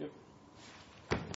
Yep.